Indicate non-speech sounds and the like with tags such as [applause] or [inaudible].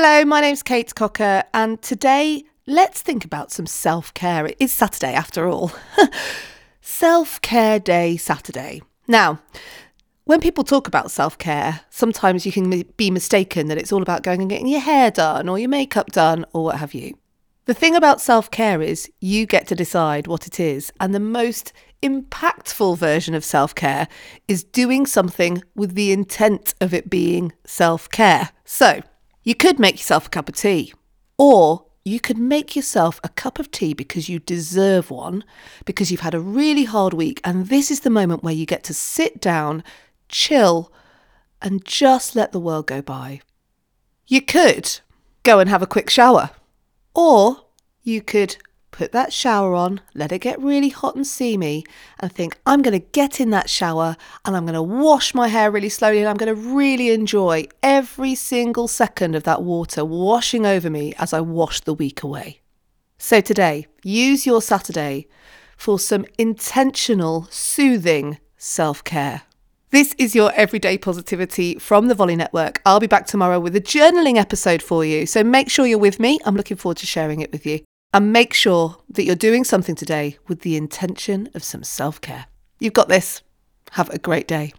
Hello, my name's Kate Cocker, and today let's think about some self care. It is Saturday after all. [laughs] self care day Saturday. Now, when people talk about self care, sometimes you can be mistaken that it's all about going and getting your hair done or your makeup done or what have you. The thing about self care is you get to decide what it is, and the most impactful version of self care is doing something with the intent of it being self care. So, you could make yourself a cup of tea, or you could make yourself a cup of tea because you deserve one, because you've had a really hard week, and this is the moment where you get to sit down, chill, and just let the world go by. You could go and have a quick shower, or you could put that shower on, let it get really hot and steamy, and think, I'm going to get in that shower and I'm going to wash my hair really slowly and I'm going to really enjoy every single second of that water washing over me as I wash the week away. So today, use your Saturday for some intentional, soothing self care. This is your everyday positivity from the Volley Network. I'll be back tomorrow with a journaling episode for you, so make sure you're with me. I'm looking forward to sharing it with you and make sure that you're doing something today with the intention of some self care. You've got this. Have a great day.